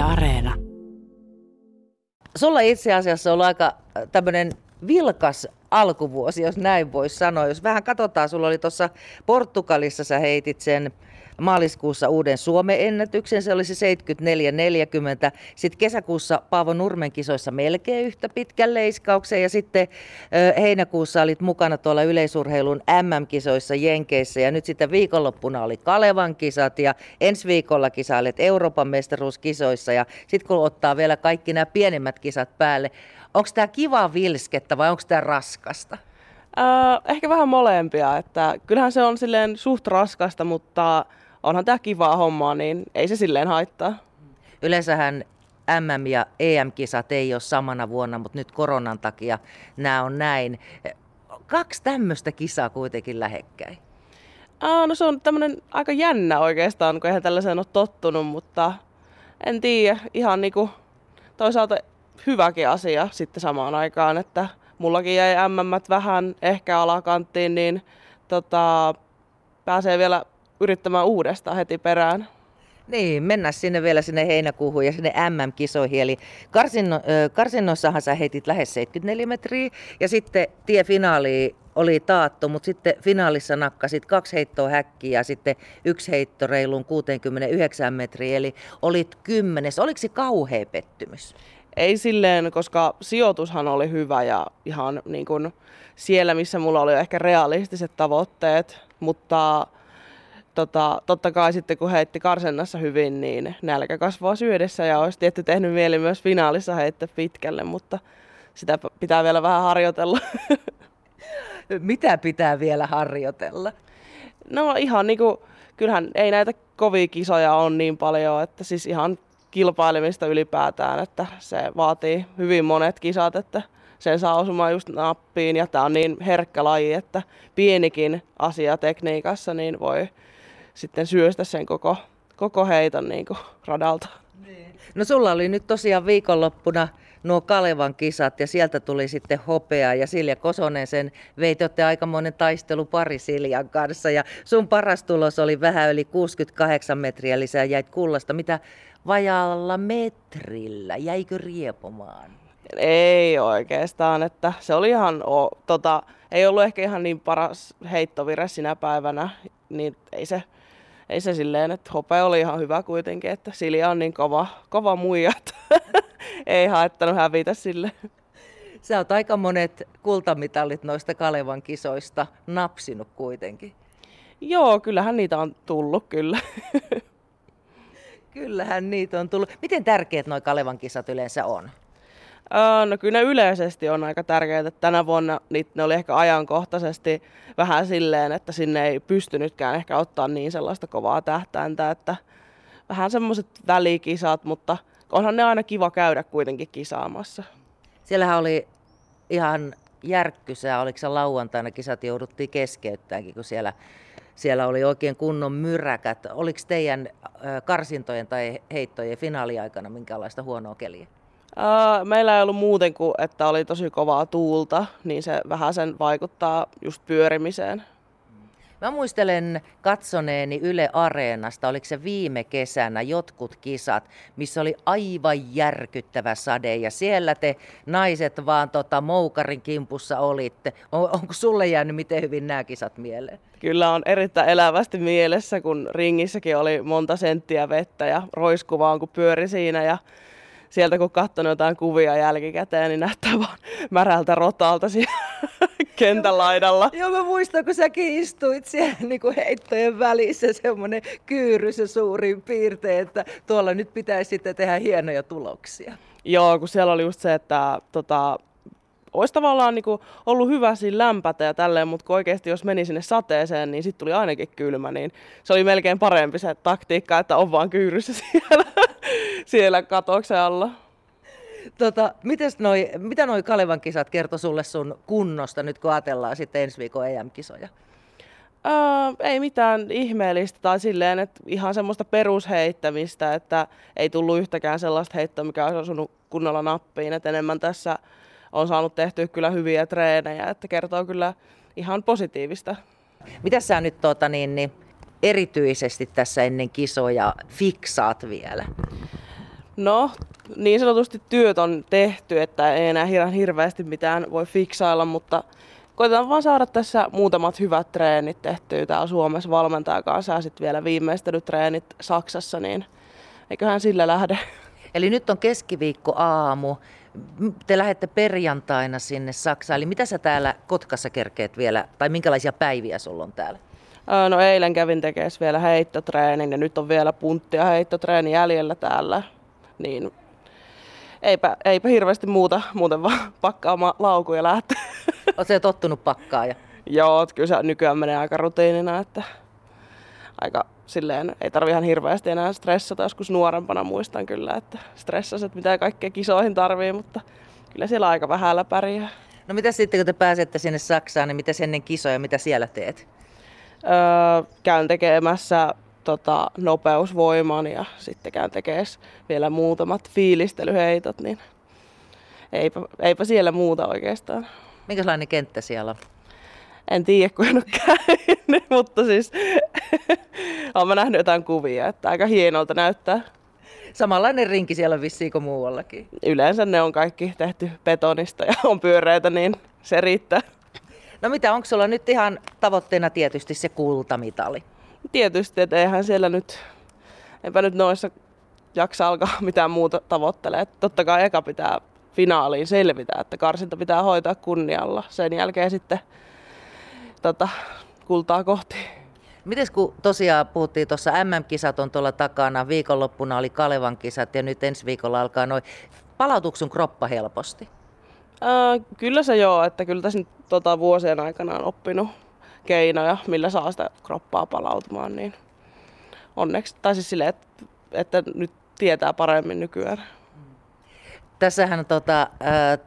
Areena. Sulla itse asiassa on aika tämmöinen vilkas alkuvuosi, jos näin voisi sanoa. Jos vähän katsotaan, sulla oli tuossa Portugalissa, sä heitit sen maaliskuussa uuden Suomen ennätyksen, se oli se 74-40. Sitten kesäkuussa Paavo Nurmen kisoissa melkein yhtä pitkän leiskauksen ja sitten heinäkuussa olit mukana tuolla yleisurheilun MM-kisoissa Jenkeissä ja nyt sitten viikonloppuna oli Kalevan kisat ja ensi viikolla kisailet Euroopan mestaruuskisoissa ja sitten kun ottaa vielä kaikki nämä pienemmät kisat päälle, onko tämä kiva vilskettä vai onko tämä raskasta? Äh, ehkä vähän molempia, että kyllähän se on silleen suht raskasta, mutta onhan tämä kivaa hommaa, niin ei se silleen haittaa. Yleensähän MM- ja EM-kisat ei ole samana vuonna, mutta nyt koronan takia nämä on näin. Kaksi tämmöistä kisaa kuitenkin lähekkäin. Aa, no se on tämmöinen aika jännä oikeastaan, kun eihän tällaiseen ole tottunut, mutta en tiedä, ihan niinku toisaalta hyväkin asia sitten samaan aikaan, että mullakin jäi MM vähän ehkä alakanttiin, niin tota, pääsee vielä yrittämään uudestaan heti perään. Niin, mennä sinne vielä sinne heinäkuuhun ja sinne MM-kisoihin. Eli karsinno, karsinnossahan sä heitit lähes 74 metriä ja sitten tie finaaliin oli taattu, mutta sitten finaalissa nakkasit kaksi heittoa häkkiä ja sitten yksi heitto reilun 69 metriä, eli olit kymmenes. Oliko se kauhea pettymys? Ei silleen, koska sijoitushan oli hyvä ja ihan niin kuin siellä, missä mulla oli ehkä realistiset tavoitteet, mutta tota, totta kai sitten kun heitti karsennassa hyvin, niin nälkä kasvaa syödessä ja olisi tietty tehnyt mieli myös finaalissa heittää pitkälle, mutta sitä pitää vielä vähän harjoitella. Mitä pitää vielä harjoitella? No ihan niin kuin, kyllähän ei näitä kovia kisoja on niin paljon, että siis ihan kilpailemista ylipäätään, että se vaatii hyvin monet kisat, että sen saa osumaan just nappiin ja tämä on niin herkkä laji, että pienikin asia tekniikassa niin voi sitten syöstä sen koko, koko heiton niin kuin radalta. Niin. No sulla oli nyt tosiaan viikonloppuna nuo Kalevan kisat ja sieltä tuli sitten hopea ja Silja Kosonen sen vei. Te olette aikamoinen taistelu pari Siljan kanssa ja sun paras tulos oli vähän yli 68 metriä lisää jäit kullasta. Mitä vajaalla metrillä? Jäikö riepomaan? Ei oikeastaan, että se oli ihan, o, tota, ei ollut ehkä ihan niin paras heittovire sinä päivänä, niin ei se, ei se silleen, että hope oli ihan hyvä kuitenkin, että Silja on niin kova, kova muija, että ei haettanut hävitä sille. Sä oot aika monet kultamitalit noista Kalevan kisoista napsinut kuitenkin. Joo, kyllähän niitä on tullut kyllä. Kyllähän niitä on tullut. Miten tärkeät nuo Kalevan kisat yleensä on? No kyllä ne yleisesti on aika tärkeitä. Tänä vuonna niitä, ne oli ehkä ajankohtaisesti vähän silleen, että sinne ei pystynytkään ehkä ottaa niin sellaista kovaa tähtäintä, että vähän semmoiset välikisat, mutta onhan ne aina kiva käydä kuitenkin kisaamassa. Siellähän oli ihan järkkysää, oliko se lauantaina kisat jouduttiin keskeyttäänkin, kun siellä, siellä oli oikein kunnon myräkät. Oliko teidän karsintojen tai heittojen finaaliaikana minkälaista huonoa keliä? meillä ei ollut muuten kuin, että oli tosi kovaa tuulta, niin se vähän sen vaikuttaa just pyörimiseen. Mä muistelen katsoneeni Yle Areenasta, oliko se viime kesänä jotkut kisat, missä oli aivan järkyttävä sade ja siellä te naiset vaan tota moukarin kimpussa olitte. On, onko sulle jäänyt miten hyvin nämä kisat mieleen? Kyllä on erittäin elävästi mielessä, kun ringissäkin oli monta senttiä vettä ja roiskuvaan kun pyöri siinä ja sieltä kun katsonut jotain kuvia jälkikäteen, niin näyttää vaan märältä rotalta siellä kentän laidalla. Joo, mä muistan, kun säkin istuit siellä niin kuin heittojen välissä, semmoinen kyyry se suurin piirtein, että tuolla nyt pitäisi sitten tehdä hienoja tuloksia. Joo, kun siellä oli just se, että tota, olisi tavallaan niin kuin ollut hyvä siinä lämpätä ja tälleen, mutta kun oikeasti jos meni sinne sateeseen, niin sitten tuli ainakin kylmä, niin se oli melkein parempi se taktiikka, että on vaan kyyryssä siellä, siellä katoksen alla. Tota, mites noi, mitä noi Kalevan kisat kertoi sulle sun kunnosta nyt kun ajatellaan sitten ensi viikon EM-kisoja? Öö, ei mitään ihmeellistä tai silleen, että ihan semmoista perusheittämistä, että ei tullut yhtäkään sellaista heittoa, mikä olisi osunut kunnolla nappiin. Et enemmän tässä on saanut tehtyä kyllä hyviä treenejä, että kertoo kyllä ihan positiivista. Mitä sä nyt tuota, niin, niin, erityisesti tässä ennen kisoja fiksaat vielä? No, niin sanotusti työt on tehty, että ei enää ihan hirveästi mitään voi fiksailla, mutta koitetaan vaan saada tässä muutamat hyvät treenit tehtyä täällä Suomessa valmentajan kanssa ja sitten vielä viimeistelytreenit Saksassa, niin eiköhän sillä lähde. Eli nyt on keskiviikko aamu. Te lähdette perjantaina sinne Saksaan. Eli mitä sä täällä Kotkassa kerkeet vielä, tai minkälaisia päiviä sulla on täällä? No eilen kävin tekemään vielä heittotreenin ja nyt on vielä punttia heittotreeni jäljellä täällä. Niin eipä, eipä hirveästi muuta, muuten vaan pakkaamaan laukuja lähteä. Oletko jo tottunut pakkaaja? Joo, kyllä se nykyään menee aika rutiinina, että aika silleen ei tarvi ihan hirveästi enää stressata. Joskus nuorempana muistan kyllä, että stressasit mitä kaikkea kisoihin tarvii, mutta kyllä siellä aika vähällä pärjää. No mitä sitten, kun te pääsette sinne Saksaan, niin mitä ennen kisoja, mitä siellä teet? Öö, käyn tekemässä tota, nopeusvoiman ja sitten käyn tekemään vielä muutamat fiilistelyheitot, niin eipä, eipä siellä muuta oikeastaan. Minkälainen kenttä siellä on? En tiedä, kun en ole käynyt, mutta siis olen mä nähnyt jotain kuvia, että aika hienolta näyttää. Samanlainen rinki siellä on vissiin kuin muuallakin. Yleensä ne on kaikki tehty betonista ja on pyöreitä, niin se riittää. No mitä, onko sulla nyt ihan tavoitteena tietysti se kultamitali? Tietysti, että eihän siellä nyt, enpä nyt noissa jaksa alkaa mitään muuta tavoittelee. Totta kai eka pitää finaaliin selvitä, että karsinta pitää hoitaa kunnialla. Sen jälkeen sitten tota, kultaa kohti. Mites kun tosiaan puhuttiin tuossa MM-kisat on tuolla takana, viikonloppuna oli Kalevan kisat ja nyt ensi viikolla alkaa noin. Palautuuko sun kroppa helposti? Ää, kyllä se joo, että kyllä tässä nyt tota, vuosien aikana on oppinut keinoja, millä saa sitä kroppaa palautumaan, niin onneksi, tai siis silleen, että, että nyt tietää paremmin nykyään. Tässähän tota, ää,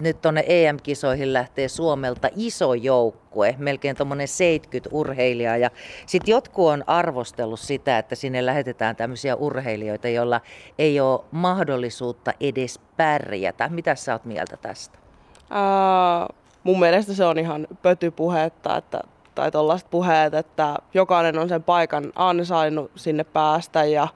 nyt tuonne EM-kisoihin lähtee Suomelta iso joukkue, melkein tuommoinen 70 urheilijaa. Ja sitten jotkut on arvostellut sitä, että sinne lähetetään tämmöisiä urheilijoita, joilla ei ole mahdollisuutta edes pärjätä. Mitä sä oot mieltä tästä? Ää, mun mielestä se on ihan pötypuhetta, että, tai tuollaiset puheet, että jokainen on sen paikan ansainnut sinne päästä ja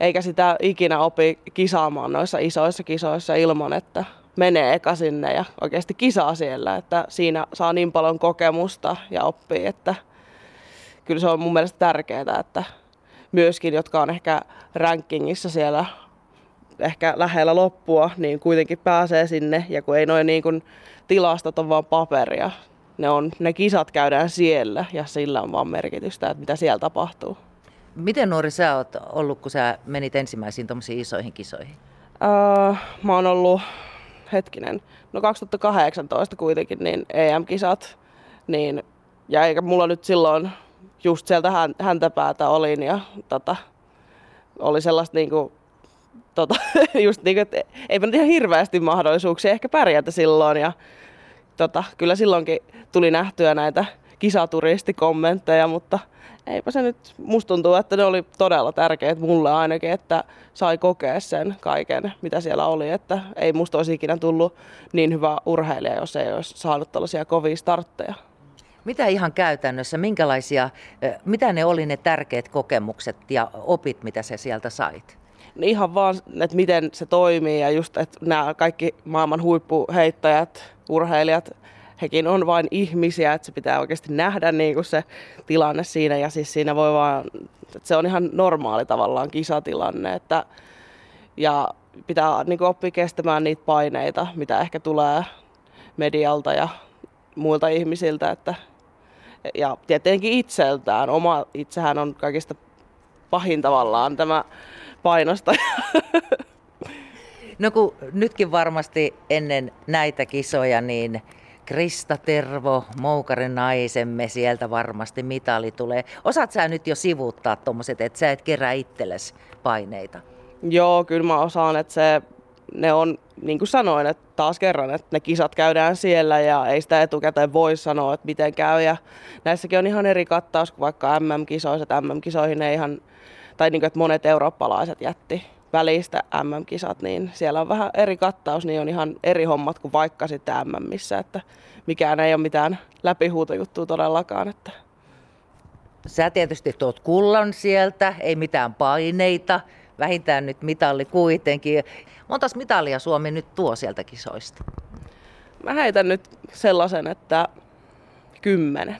eikä sitä ikinä opi kisaamaan noissa isoissa kisoissa ilman, että menee eka sinne ja oikeasti kisaa siellä, että siinä saa niin paljon kokemusta ja oppii, että kyllä se on mun mielestä tärkeää, että myöskin, jotka on ehkä rankingissa siellä ehkä lähellä loppua, niin kuitenkin pääsee sinne ja kun ei noin niin kuin tilastot on vaan paperia, ne, on, ne kisat käydään siellä ja sillä on vaan merkitystä, että mitä siellä tapahtuu. Miten nuori sä oot ollut, kun sä menit ensimmäisiin tuommoisiin isoihin kisoihin? Uh, mä oon ollut hetkinen, no 2018 kuitenkin, niin EM-kisat, niin, ja eikä mulla nyt silloin just sieltä häntä päätä olin ja tota, oli sellaista niinku, tota, just niinku, että eipä nyt ihan hirveästi mahdollisuuksia ehkä pärjätä silloin ja tota, kyllä silloinkin tuli nähtyä näitä kisaturistikommentteja, mutta eipä se nyt, musta tuntuu, että ne oli todella tärkeät mulle ainakin, että sai kokea sen kaiken, mitä siellä oli, että ei musta olisi ikinä tullut niin hyvä urheilija, jos ei olisi saanut tällaisia kovia startteja. Mitä ihan käytännössä, minkälaisia, mitä ne oli ne tärkeät kokemukset ja opit, mitä se sieltä sait? Niin ihan vaan, että miten se toimii ja just, että nämä kaikki maailman huippuheittäjät, urheilijat, hekin on vain ihmisiä, että se pitää oikeasti nähdä niin kuin se tilanne siinä ja siis siinä voi vaan, että se on ihan normaali tavallaan kisatilanne, että ja pitää niin kuin oppia kestämään niitä paineita, mitä ehkä tulee medialta ja muilta ihmisiltä, että ja tietenkin itseltään. Oma itsehän on kaikista pahin tavallaan tämä painostaja. No kun nytkin varmasti ennen näitä kisoja, niin Krista Tervo, Moukaren naisemme, sieltä varmasti mitali tulee. Osaat sä nyt jo sivuuttaa tuommoiset, että sä et kerää itsellesi paineita? Joo, kyllä mä osaan, että se, ne on, niin kuin sanoin, että taas kerran, että ne kisat käydään siellä ja ei sitä etukäteen voi sanoa, että miten käy. Ja näissäkin on ihan eri kattaus kuin vaikka MM-kisoiset. MM-kisoihin ei ihan, tai niin kuin, että monet eurooppalaiset jätti välistä MM-kisat, niin siellä on vähän eri kattaus, niin on ihan eri hommat kuin vaikka sitten MMissä, että mikään ei ole mitään läpihuutojuttua todellakaan. Että. Sä tietysti tuot kullan sieltä, ei mitään paineita. vähintään nyt mitalli kuitenkin. Montas mitalia Suomi nyt tuo sieltä kisoista? Mä heitän nyt sellaisen, että kymmenen.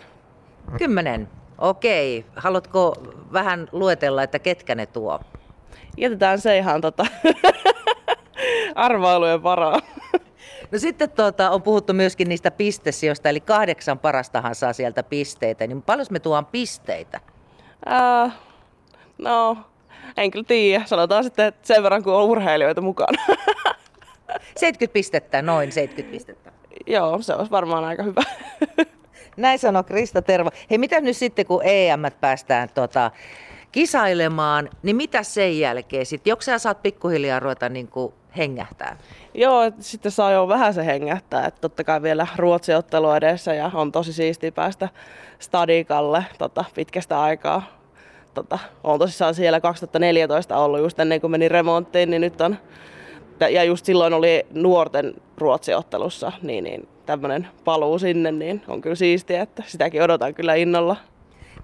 Kymmenen. Okei. Haluatko vähän luetella, että ketkä ne tuo? Jätetään se ihan tota arvailujen varaan. No sitten tuota, on puhuttu myöskin niistä pistesijoista, eli kahdeksan parastahan saa sieltä pisteitä. Niin paljon me tuon pisteitä? Ää, no, en kyllä tiedä. Sanotaan sitten, että sen verran kuin on urheilijoita mukana. 70 pistettä, noin 70 pistettä. Joo, se olisi varmaan aika hyvä. Näin sanoi Krista Tervo. Hei, mitä nyt sitten, kun EM päästään tota, kisailemaan, niin mitä sen jälkeen sitten? Joko sä saat pikkuhiljaa ruveta niin kuin hengähtää? Joo, sitten saa jo vähän se hengähtää. Että totta kai vielä Ruotsi-ottelu edessä ja on tosi siistiä päästä stadikalle tota, pitkästä aikaa. Tota, on tosissaan siellä 2014 ollut just ennen kuin meni remonttiin, niin nyt on ja just silloin oli nuorten Ruotsiottelussa, niin, niin tämmöinen paluu sinne, niin on kyllä siistiä, että sitäkin odotan kyllä innolla.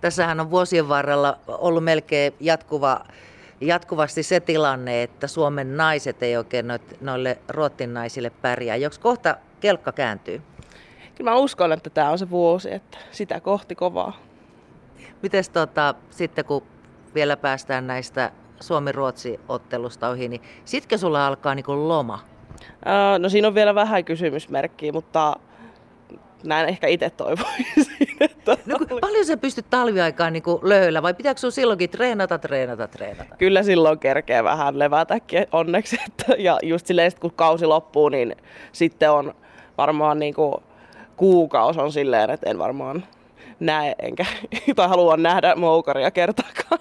Tässähän on vuosien varrella ollut melkein jatkuva, jatkuvasti se tilanne, että Suomen naiset ei oikein noille Ruotsin naisille pärjää. Joks kohta kelkka kääntyy? Kyllä mä uskon, että tämä on se vuosi, että sitä kohti kovaa. Miten tota, sitten kun vielä päästään näistä Suomi-Ruotsi-ottelusta ohi, niin sitkö sulla alkaa niin loma? Ää, no siinä on vielä vähän kysymysmerkkiä, mutta näin ehkä itse toivoisin. Että no, paljon sä pystyt talviaikaan niin löyllä vai pitääkö sun silloinkin treenata, treenata, treenata? Kyllä silloin kerkee vähän levätäkin onneksi. Että, ja just silleen, kun kausi loppuu, niin sitten on varmaan niin kuin kuukausi on silleen, että en varmaan näe enkä tai halua nähdä moukaria kertaakaan.